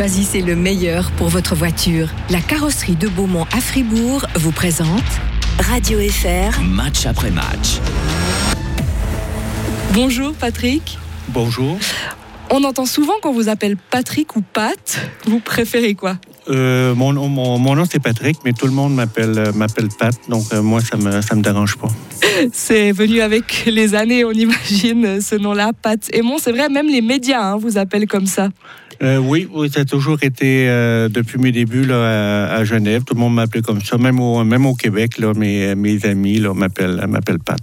Choisissez le meilleur pour votre voiture. La carrosserie de Beaumont à Fribourg vous présente Radio FR. Match après match. Bonjour Patrick. Bonjour. On entend souvent qu'on vous appelle Patrick ou Pat. Vous préférez quoi? Euh, mon, nom- mon, mon nom c'est Patrick, mais tout le monde m'appelle euh, m'appelle Pat, donc euh, moi ça me ça me dérange pas. C'est venu avec les années, on imagine ce nom-là, Pat Aymon. C'est vrai, même les médias hein, vous appellent comme ça. Euh, oui, oui, ça a toujours été euh, depuis mes débuts là, à, Genève. Tout le monde m'appelait comme ça, même au même au Québec là, mes, mes amis m'appellent Pat.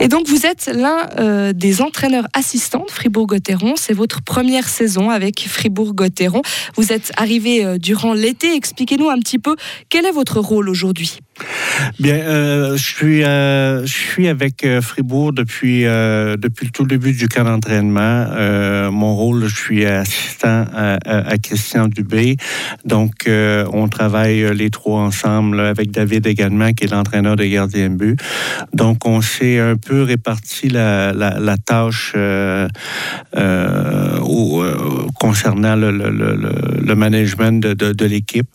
Et donc vous êtes l'un euh, des entraîneurs assistants de Fribourg-Gotteron. C'est votre première saison avec Fribourg-Gotteron. Vous êtes arrivé durant l'été. Expliquez-nous un petit peu quel est votre rôle aujourd'hui. Bien, euh, je suis euh, je suis avec euh, Fribourg depuis depuis le tout début du camp d'entraînement. Mon rôle, je suis assistant à, Christian Dubé. Donc, on travaille les trois ensemble avec David également, qui est l'entraîneur de gardien de but. Donc, on s'est un peu réparti la, tâche concernant le, management de, l'équipe.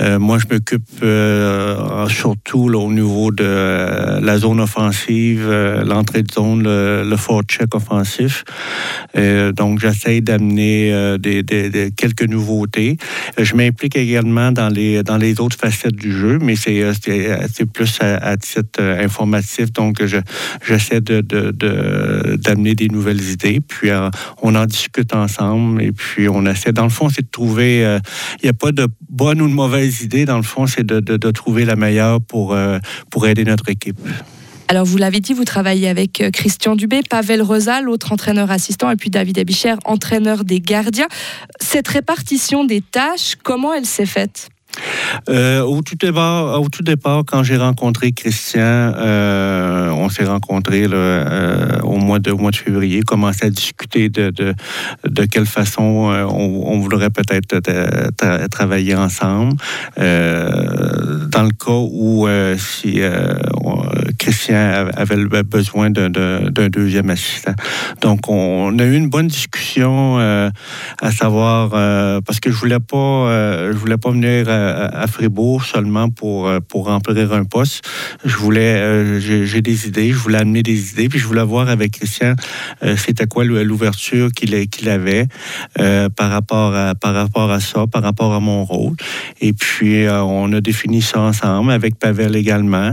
Moi, je m'occupe euh, surtout au niveau de euh, la zone offensive, euh, l'entrée de zone, le, le check offensif. Euh, donc, j'essaie d'amener des, quelques nouveautés. Je m'implique également dans les, dans les autres facettes du jeu, mais c'est plus à, titre informatif. Donc, je- j'essaie de, d'amener des nouvelles idées. Puis, on en discute ensemble. Et puis, on essaie, dans le fond, c'est de trouver. Il n'y a pas de bonne ou de mauvaise idée. Dans le fond, c'est de- de trouver la meilleure pour, euh, pour aider notre équipe. Alors vous l'avez dit, vous travaillez avec euh, Christian Dubé, Pavel Rosal, l'autre entraîneur assistant, et puis David Abicher, entraîneur des gardiens. Cette répartition des tâches, comment elle s'est faite? Euh, au, tout départ, au tout départ, quand j'ai rencontré Christian, euh, on s'est rencontrés euh, au, mois de, au mois de février, commencé à discuter de, de, de quelle façon on, voudrait peut-être tra- tra- travailler ensemble. Dans le cas où si Christian avait besoin d'un- deuxième assistant. Donc, on a eu une bonne discussion euh, à savoir euh, parce que je voulais euh, voulais pas venir à, à Fribourg seulement pour pour remplir un poste. Je voulais, j'ai des idées, je voulais amener des idées, puis je voulais voir avec Christian c'était quoi l'ouverture qu'il qu'il avait par rapport à par rapport à ça, par rapport à mon rôle. Et puis on a défini ça ensemble avec Pavel également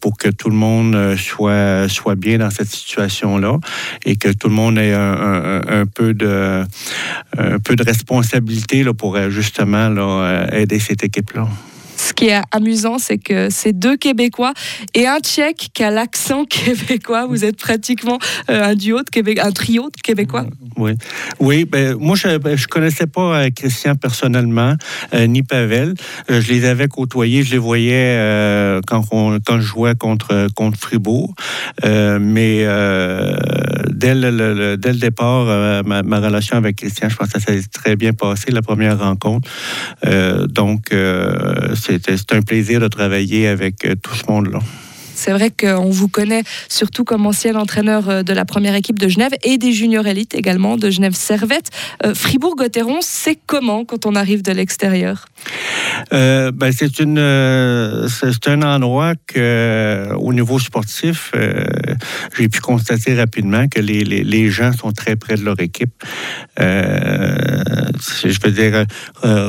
pour que tout le monde euh, soit soit bien dans cette situation là et que tout le monde ait un peu de un peu de responsabilité là, pour euh, justement là, euh, aider cette équipe-là. Ce qui est amusant, c'est que c'est deux Québécois et un Tchèque qui a l'accent québécois. Vous êtes pratiquement euh, un duo de Québec, un trio de Québécois. Oui, oui ben, moi, je ne connaissais pas euh, Christian personnellement, euh, ni Pavel. Je les avais côtoyés, je les voyais quand, quand je jouais contre, contre Fribourg. Mais dès, le, dès le départ, ma, ma relation avec Christian, je pense que ça s'est très bien passé, la première rencontre. Donc, c'est un plaisir de travailler avec euh, tout ce monde-là. C'est vrai qu'on vous connaît surtout comme ancien entraîneur euh, de la première équipe de Genève et des juniors élites également de Genève Servette. Euh, Fribourg-Gotteron, c'est comment quand on arrive de l'extérieur? Euh, ben, c'est un endroit que au niveau sportif j'ai pu constater rapidement que les, gens sont très près de leur équipe je veux dire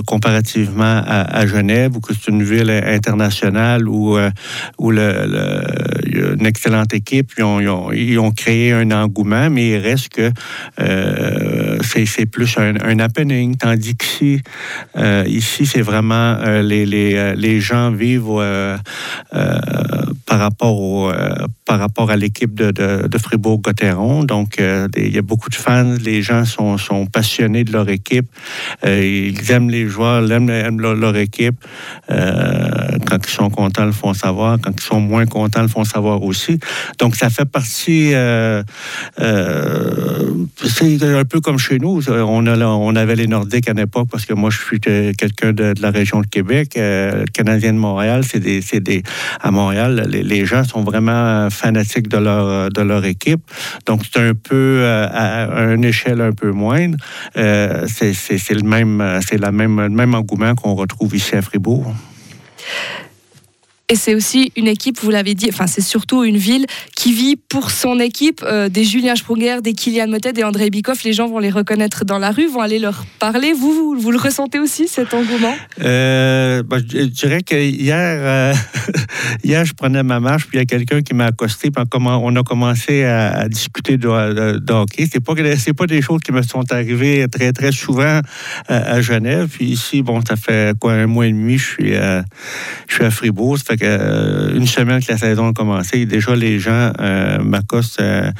comparativement à, à Genève que c'est une ville internationale où où le, une excellente équipe ils ont, créé un engouement mais il reste que euh, c'est plus un, un happening tandis qu'ici euh, ici, c'est vraiment euh, les, les, euh, les gens vivent euh, euh, par rapport au, euh, par rapport à l'équipe de, de, de Fribourg-Gotteron. Donc, euh, il y a beaucoup de fans. Les gens sont, sont passionnés de leur équipe. Euh, ils aiment les joueurs, ils aiment, aiment leur, leur équipe. Euh, quand ils sont contents, ils le font savoir. Quand ils sont moins contents, le font savoir aussi. Donc, ça fait partie. euh, euh, c'est un peu comme chez nous. On, a, on avait les Nordiques à l'époque parce que moi, je suis euh, quelqu'un de, la région de Québec. Euh, Canadien de Montréal, c'est des, des, à Montréal, les, gens sont vraiment fanatiques de leur, de leur équipe. Donc, c'est un peu à, une échelle un peu moindre. c'est le même, la même, le même engouement qu'on retrouve ici à Fribourg. Et c'est aussi une équipe, vous l'avez dit, enfin c'est surtout une ville qui vit pour son équipe. Euh, des Julien Sprunger, des Kylian Motet, des André Bikoff, les gens vont les reconnaître dans la rue, vont aller leur parler. Vous, vous, le ressentez aussi, cet engouement? Euh, bah, je, dirais que hier, euh, hier, je prenais ma marche, puis il y a quelqu'un qui m'a accosté, puis on a commencé à, discuter de, de, hockey. Ce pas, pas des choses qui me sont arrivées très, très souvent à, Genève. Puis ici, bon, ça fait quoi, un mois et demi, je suis à, je suis à Fribourg. Euh, une semaine que la saison a commencé, déjà les gens euh, m'accostent euh,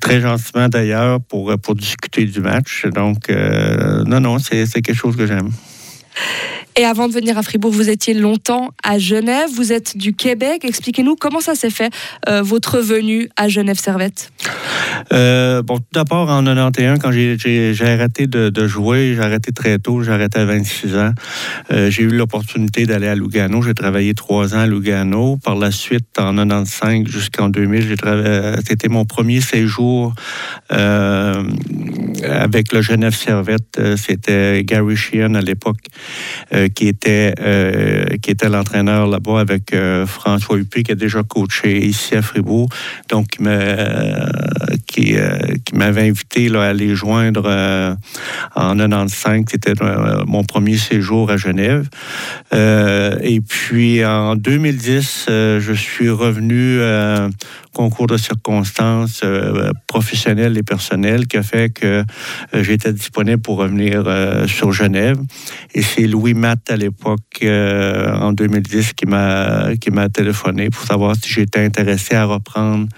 très gentiment d'ailleurs pour, pour discuter du match. Donc, non, non, c'est quelque chose que j'aime. Et avant de venir à Fribourg, vous étiez longtemps à Genève. Vous êtes du Québec. Expliquez-nous comment ça s'est fait, votre venue à Genève-Servette. Euh, bon, tout d'abord, en 91, quand j'ai arrêté de, jouer, j'ai arrêté très tôt, j'ai arrêté à 26 ans. Euh, j'ai eu l'opportunité d'aller à Lugano. J'ai travaillé trois ans à Lugano. Par la suite, en 95 jusqu'en 2000, c'était mon premier séjour euh, avec le Genève Servette. C'était Gary Sheehan à l'époque qui était, qui était l'entraîneur là-bas avec François Huppé qui a déjà coaché ici à Fribourg. Donc, euh, qui, m'avait invité là, à aller joindre euh, en 95. C'était euh, mon premier séjour à Genève. et puis en 2010, je suis revenu concours de circonstances professionnelles et personnelles qui a fait que j'étais disponible pour revenir sur Genève. Et c'est Louis Matt à l'époque, en 2010, qui m'a qui m'a téléphoné pour savoir si j'étais intéressé à reprendre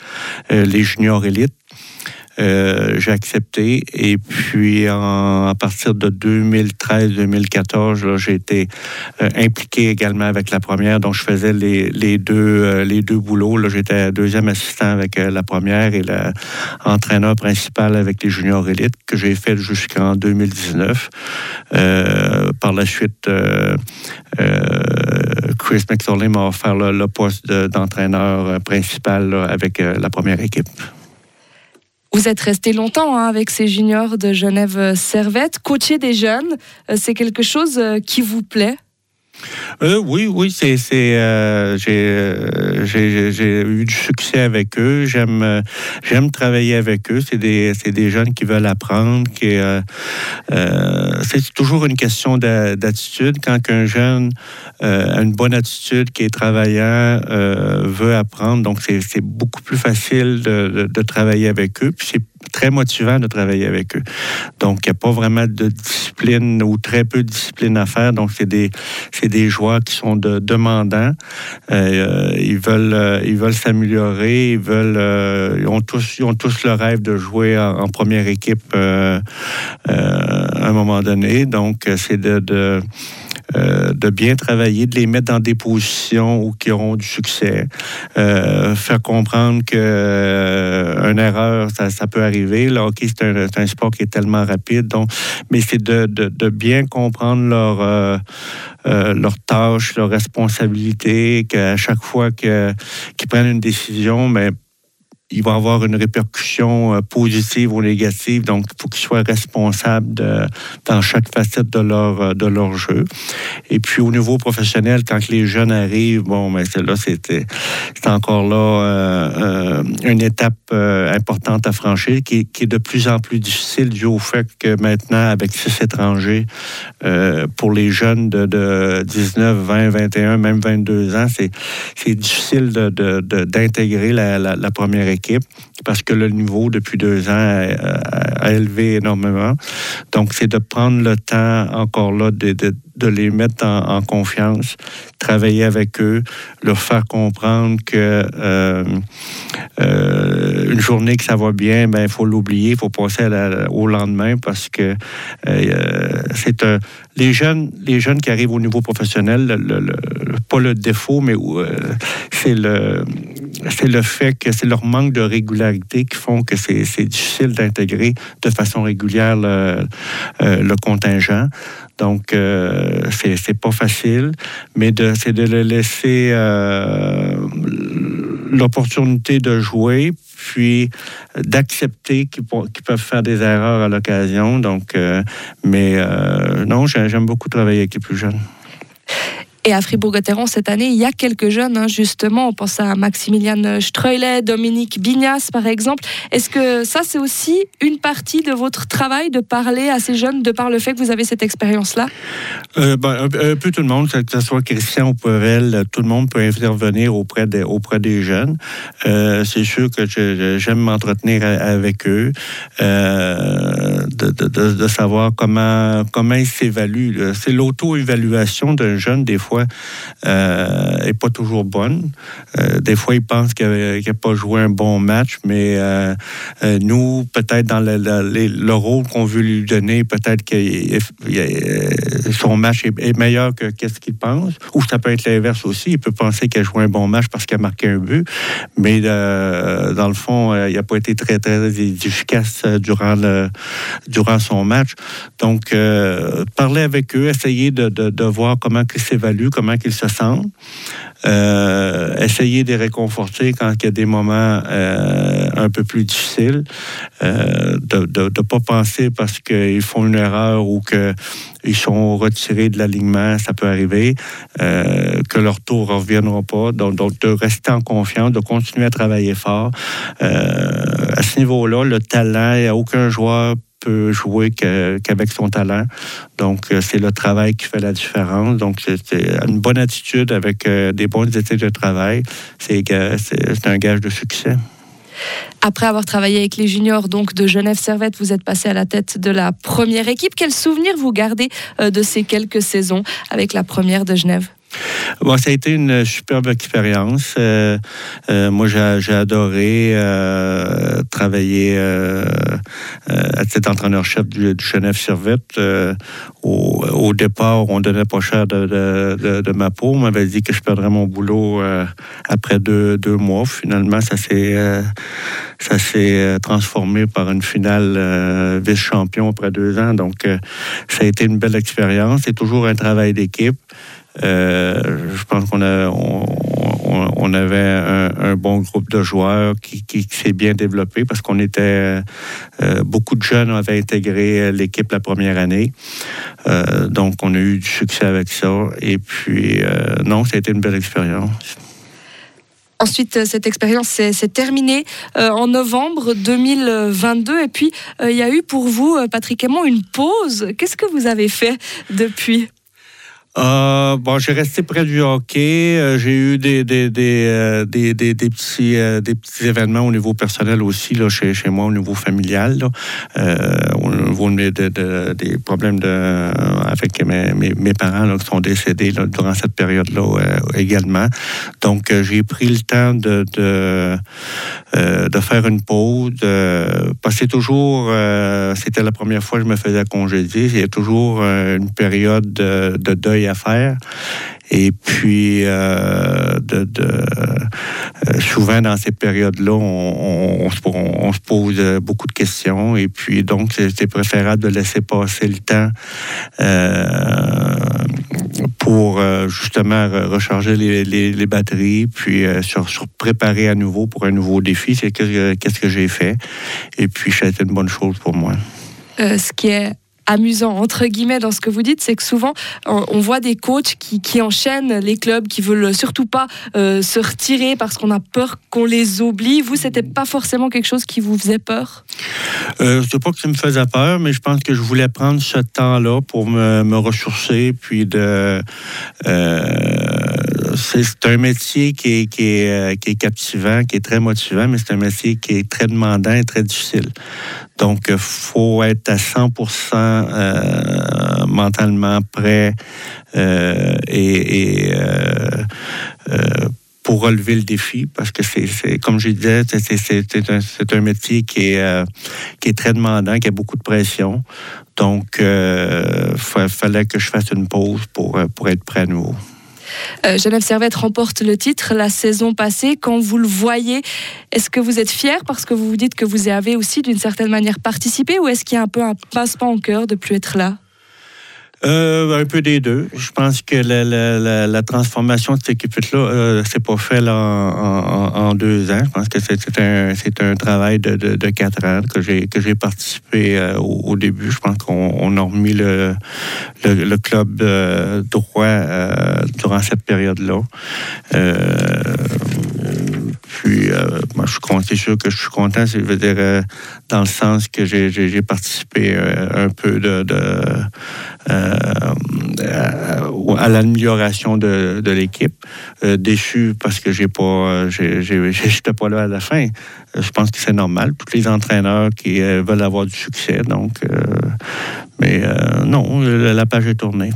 les juniors élites. Euh, j'ai accepté. Et puis, à partir de 2013-2014, j'ai été euh, impliqué également avec la première. Donc, je faisais les, deux, euh, boulots. J'étais deuxième assistant avec la première et l'entraîneur principal avec les juniors élites que j'ai fait jusqu'en 2019. par la suite, Chris McSorley m'a offert le, poste d'entraîneur principal avec la première équipe. Vous êtes resté longtemps hein, avec ces juniors de Genève Servette. Coacher des jeunes, euh, c'est quelque chose euh, qui vous plaît? Euh, oui, oui, c'est, euh, euh, j'ai, eu du succès avec eux. J'aime, j'aime travailler avec eux. C'est des, des jeunes qui veulent apprendre. C'est toujours une question d'attitude. Quand un jeune a une bonne attitude, qui est travaillant, veut apprendre, donc c'est, beaucoup plus facile de, travailler avec eux. C'est très motivant de travailler avec eux. Donc, il n'y a pas vraiment de discipline ou très peu de discipline à faire. Donc, c'est des, des joueurs qui sont de, demandants. Euh, ils veulent, euh, ils veulent s'améliorer. Ils euh, ont tous, ont tous le rêve de jouer en, première équipe à un moment donné. Donc, c'est de euh, de bien travailler, de les mettre dans des positions où qui auront du succès, euh, faire comprendre que euh, erreur, ça, peut arriver. Le hockey, c'est un, sport qui est tellement rapide, donc, mais c'est de, bien comprendre leur, leurs tâches, leurs responsabilités, qu'à chaque fois qu'ils prennent une décision, mais il va avoir une répercussion euh, positive ou négative. Donc, il faut qu'ils soient responsables dans chaque facette de leur, euh, de leur jeu. Et puis, au niveau professionnel, quand les jeunes arrivent, bon, mais ben, là, c'était encore là euh, une étape importante à franchir qui, qui, est de plus en plus difficile dû au fait que maintenant, avec six étrangers, pour les jeunes de, de, 19, 20, 21, même 22 ans, c'est difficile d'intégrer la, la première équipe parce que le niveau depuis deux ans a, élevé énormément. Donc, c'est de prendre le temps encore là de, les mettre en, confiance, travailler avec eux, leur faire comprendre que euh, euh, une journée que ça va bien, ben il faut l'oublier, il faut passer au lendemain parce que euh, c'est les jeunes, les jeunes qui arrivent au niveau professionnel, pas le défaut, mais c'est le c'est le fait que c'est leur manque de régularité qui font que c'est difficile d'intégrer de façon régulière le, euh, le contingent. Donc, euh, c'est pas facile, mais c'est de le laisser euh, l'opportunité de jouer, puis d'accepter qu'ils peuvent faire des erreurs à l'occasion. Donc, mais non, j'aime beaucoup travailler avec les plus jeunes. Et à Fribourg-Gotteron, cette année, il y a quelques jeunes, hein, justement. On pense à Maximilian Streulet, Dominique Bignas, par exemple. Est-ce que ça, c'est aussi une partie de votre travail de parler à ces jeunes de par le fait que vous avez cette expérience-là? Euh, un, peu tout le monde, que ce soit Christian ou Pavel, tout le monde peut intervenir auprès, des, auprès des jeunes. Euh, c'est sûr que j'aime m'entretenir avec eux, euh, de, de, de, savoir comment, comment ils s'évaluent. C'est l'auto-évaluation d'un jeune, des fois fois, euh, pas toujours bonne. Euh, des fois, il pense qu'il n'a pas joué un bon match, mais euh, euh, nous, peut-être dans le, rôle qu'on veut lui donner, peut-être que son match est, meilleur que qu'est-ce qu'il pense. Ou ça peut être l'inverse aussi. Il peut penser qu'il a joué un bon match parce qu'il a marqué un but, mais dans le fond, il n'a pas été très, très efficace durant, durant son match. Donc, parler avec eux, essayer de, de voir comment ils s'évaluent comment ils se sentent. Euh, essayer de les réconforter quand il y a des moments euh, un peu plus difficiles. Euh, de ne pas penser parce qu'ils font une erreur ou qu'ils sont retirés de l'alignement, ça peut arriver, que leur tour ne reviendra pas. Donc, donc, de rester en confiance, de continuer à travailler fort. à ce niveau-là, le talent, il n'y a aucun joueur peut jouer qu'avec son talent. Donc, euh, c'est le travail qui fait la différence. Donc, c'est une bonne attitude avec euh, des bonnes études de travail. C'est un gage de succès. Après avoir travaillé avec les juniors donc de Genève Servette, vous êtes passé à la tête de la première équipe. Quel souvenir vous gardez euh, de ces quelques saisons avec la première de Genève? Bon, ça a été une superbe expérience. Euh, euh, moi, j'ai adoré euh, travailler à cet entraîneur-chef du, Genève Servette. Au, départ, on donnait pas cher de, ma peau. On m'avait dit que je perdrais mon boulot après deux, deux, mois. Finalement, ça s'est ça s'est transformé par une finale vice-champion après deux ans. Donc, ça a été une belle expérience. C'est toujours un travail d'équipe. Euh, je pense qu'on avait un, bon groupe de joueurs qui, s'est bien développé parce qu'on était euh, beaucoup de jeunes avaient intégré l'équipe la première année. Euh, donc, on a eu du succès avec ça. Et puis, non, ça a été une belle expérience. Ensuite, cette expérience s'est terminée en novembre 2022. Et puis, il y a eu pour vous, Patrick Aymon, une pause. Qu'est-ce que vous avez fait depuis? Euh, bon, j'ai resté près du hockey. Euh, j'ai eu des, des, des, euh, des, petits, des petits événements au niveau personnel aussi, là, chez, chez moi, au niveau familial. Là. au niveau des problèmes de, avec mes, mes, parents qui sont décédés durant cette période-là également. Donc, j'ai pris le temps de, de, de faire une pause. toujours, c'était la première fois que je me faisais congédier. Il y a toujours une période de, de à faire. Et puis, euh, euh, souvent dans ces périodes-là, on, se pose beaucoup de questions. Et puis, donc, c'est préférable de laisser passer le temps euh, pour justement recharger les, batteries, puis sur, préparer à nouveau pour un nouveau défi. C'est qu'est-ce que j'ai fait. Et puis, ça a été une bonne chose pour moi. ce qui est amusant entre guillemets dans ce que vous dites, c'est que souvent on voit des coachs qui, qui, enchaînent les clubs, qui veulent surtout pas euh, se retirer parce qu'on a peur qu'on les oublie. Vous, c'était pas forcément quelque chose qui vous faisait peur? Euh, Je sais pas que ça me faisait peur, mais je pense que je voulais prendre ce temps-là pour me, me, ressourcer, puis de euh, c'est un métier euh, qui est, captivant, qui est très motivant, mais c'est un métier qui est très demandant et très difficile. Donc, il faut être à 100% euh, mentalement prêt euh, pour relever le défi, parce que c'est, comme je disais, c'est, un, métier qui est, qui est très demandant, qui a beaucoup de pression. Donc, il fallait que je fasse une pause pour, pour être prêt à nouveau. Euh, Genève Servette remporte le titre la saison passée. Quand vous le voyez, est-ce que vous êtes fier parce que vous vous dites que vous avez aussi d'une certaine manière participé ou est-ce qu'il y a un peu un passement en cœur de plus être là? Euh, un peu des deux. Je pense que la, transformation de cette équipe-là euh, s'est pas fait en, deux ans. Je pense que c'est un, un travail de, de, quatre ans que j'ai participé euh, au, début. Je pense qu'on a remis le, le, club droit durant cette période-là. Puis, moi, je suis sûr que je suis content. Dire, dans le sens que j'ai participé un peu de, euh, à l'amélioration de, l'équipe. Euh, déçu parce que j'ai pas, euh, j'étais pas là à la fin. je pense que c'est normal. Tous les entraîneurs qui veulent avoir du succès, donc. mais non, la page est tournée.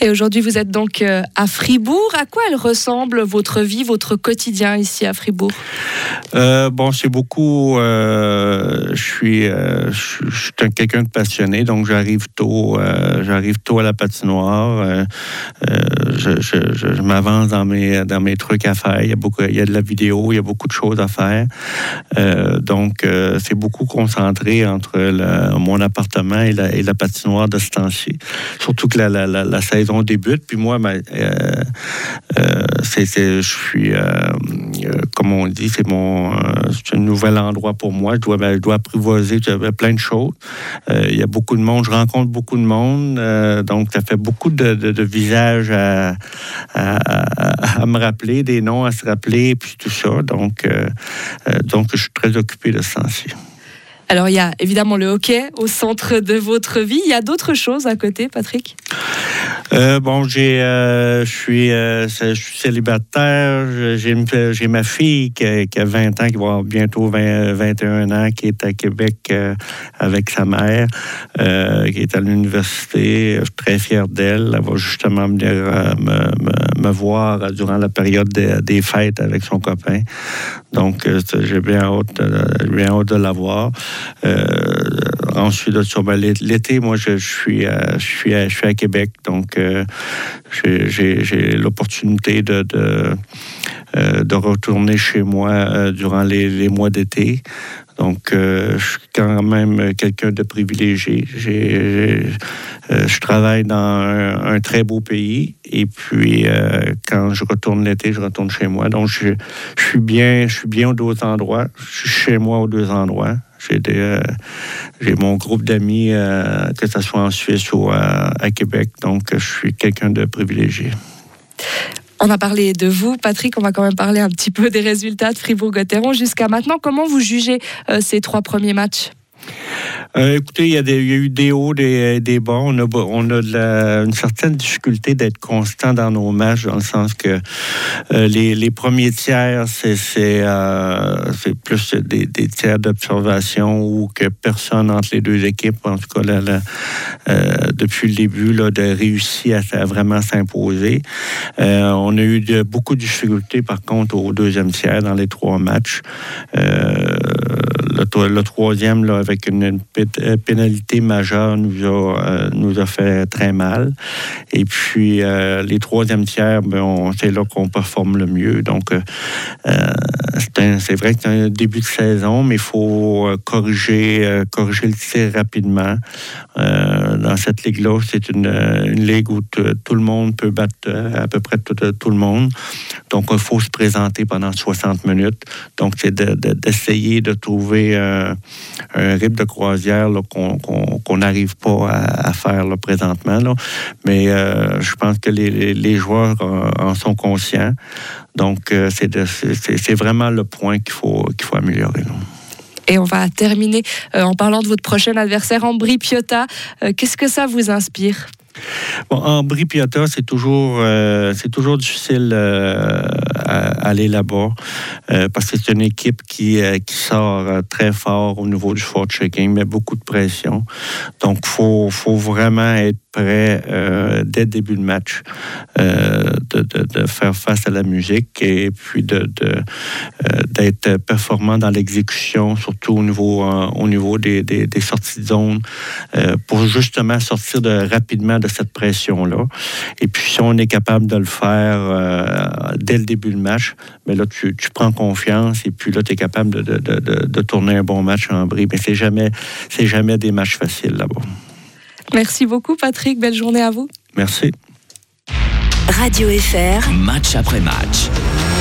Et aujourd'hui, vous êtes donc euh, à Fribourg. À quoi elle ressemble votre vie, votre quotidien ici à Fribourg? Euh, Bon, c'est beaucoup. Euh, je suis, je suis quelqu'un de passionné, donc j'arrive tôt. j'arrive tôt à la patinoire. je, m'avance dans mes dans mes trucs à faire. Il y a beaucoup, il y a de la vidéo, il y a beaucoup de choses à faire. donc, c'est beaucoup concentré entre mon appartement et la, et patinoire de ce temps-ci. Surtout que la, la, la saison débute. Puis moi, ben, euh, euh, c'est, je suis, euh, comme on dit, c'est mon, un nouvel endroit pour moi. Je dois, ben, je dois apprivoiser plein de choses. Il y a beaucoup de monde, je rencontre beaucoup de monde, donc ça fait beaucoup de, visages à, me rappeler, des noms à se rappeler, puis tout ça. Donc, donc je suis très occupé de ce sens-ci. Alors il y a évidemment le hockey au centre de votre vie. Il y a d'autres choses à côté, Patrick? Euh, bon, j'ai, euh, je suis, euh, je suis célibataire. J'ai, ma fille qui a, qui a, 20 ans, qui va avoir bientôt 21 ans, qui est à Québec avec sa mère, qui est à l'université. Je suis très fier d'elle. Elle va justement venir me, me, voir durant la période des, fêtes avec son copain. Donc, j'ai bien hâte, bien hâte de la voir. Ensuite, l'été, moi, je, suis, je suis, je suis à Québec. Donc, euh, j'ai l'opportunité de, euh, de, retourner chez moi euh, durant les, mois d'été. Donc, je suis quand même quelqu'un de privilégié. je travaille dans un, très beau pays et puis quand je retourne l'été, je retourne chez moi. Donc, je, suis bien, je suis bien aux deux endroits. Je suis chez moi aux deux endroits. Euh, j'ai mon groupe d'amis, euh, que ce soit en Suisse ou à, Québec, donc je suis quelqu'un de privilégié. On a parlé de vous, Patrick. On va quand même parler un petit peu des résultats de Fribourg-Gotteron jusqu'à maintenant. Comment vous jugez euh, ces trois premiers matchs? Euh, écoutez, il y, a eu des hauts, des, des bas. On a, une certaine difficulté d'être constant dans nos matchs, dans le sens que euh, les, premiers tiers, c'est euh, plus des, tiers d'observation ou que personne entre les deux équipes, en tout cas depuis le début, là, de réussir à, vraiment s'imposer. on a eu beaucoup de difficultés, par contre, au deuxième tiers dans les trois matchs le, troisième, là, avec une, euh, pénalité majeure, nous a, euh, nous a fait très mal. Et puis, euh, les troisièmes tiers, ben, c'est là qu'on performe le mieux. Donc, c'est vrai que c'est un début de saison, mais il faut corriger, corriger le tir rapidement. dans cette ligue-là, c'est une, ligue où tout le monde peut battre à peu près tout, tout le monde. Donc, il faut se présenter pendant 60 minutes. Donc, c'est d'essayer de, trouver un, rythme de croisière qu'on n'arrive pas à, faire présentement. Mais euh, je pense que les, joueurs en sont conscients. Donc, euh, c'est vraiment le point qu'il faut, qu'il faut améliorer. Et on va terminer euh, en parlant de votre prochain adversaire, Ambri Piotta. Qu'est-ce que ça vous inspire? Bon, en Piata, c'est toujours, euh, toujours difficile euh, aller là-bas euh, parce que c'est une équipe qui, qui sort très fort au niveau du checking, mais beaucoup de pression. Donc, il faut, faut vraiment être prêt euh, dès le début de match euh, de, faire face à la musique et puis de, euh, d'être performant dans l'exécution, surtout au niveau, au niveau des, sorties de zone, pour justement sortir de, rapidement de cette pression-là. Et puis, si on est capable de le faire dès le début de match, mais là, tu, tu prends confiance et puis là, tu es capable de, de, tourner un bon match en bris. Mais c'est jamais, c'est jamais des matchs faciles là-bas. Merci beaucoup Patrick, belle journée à vous. Merci. Radio FR. Match après match.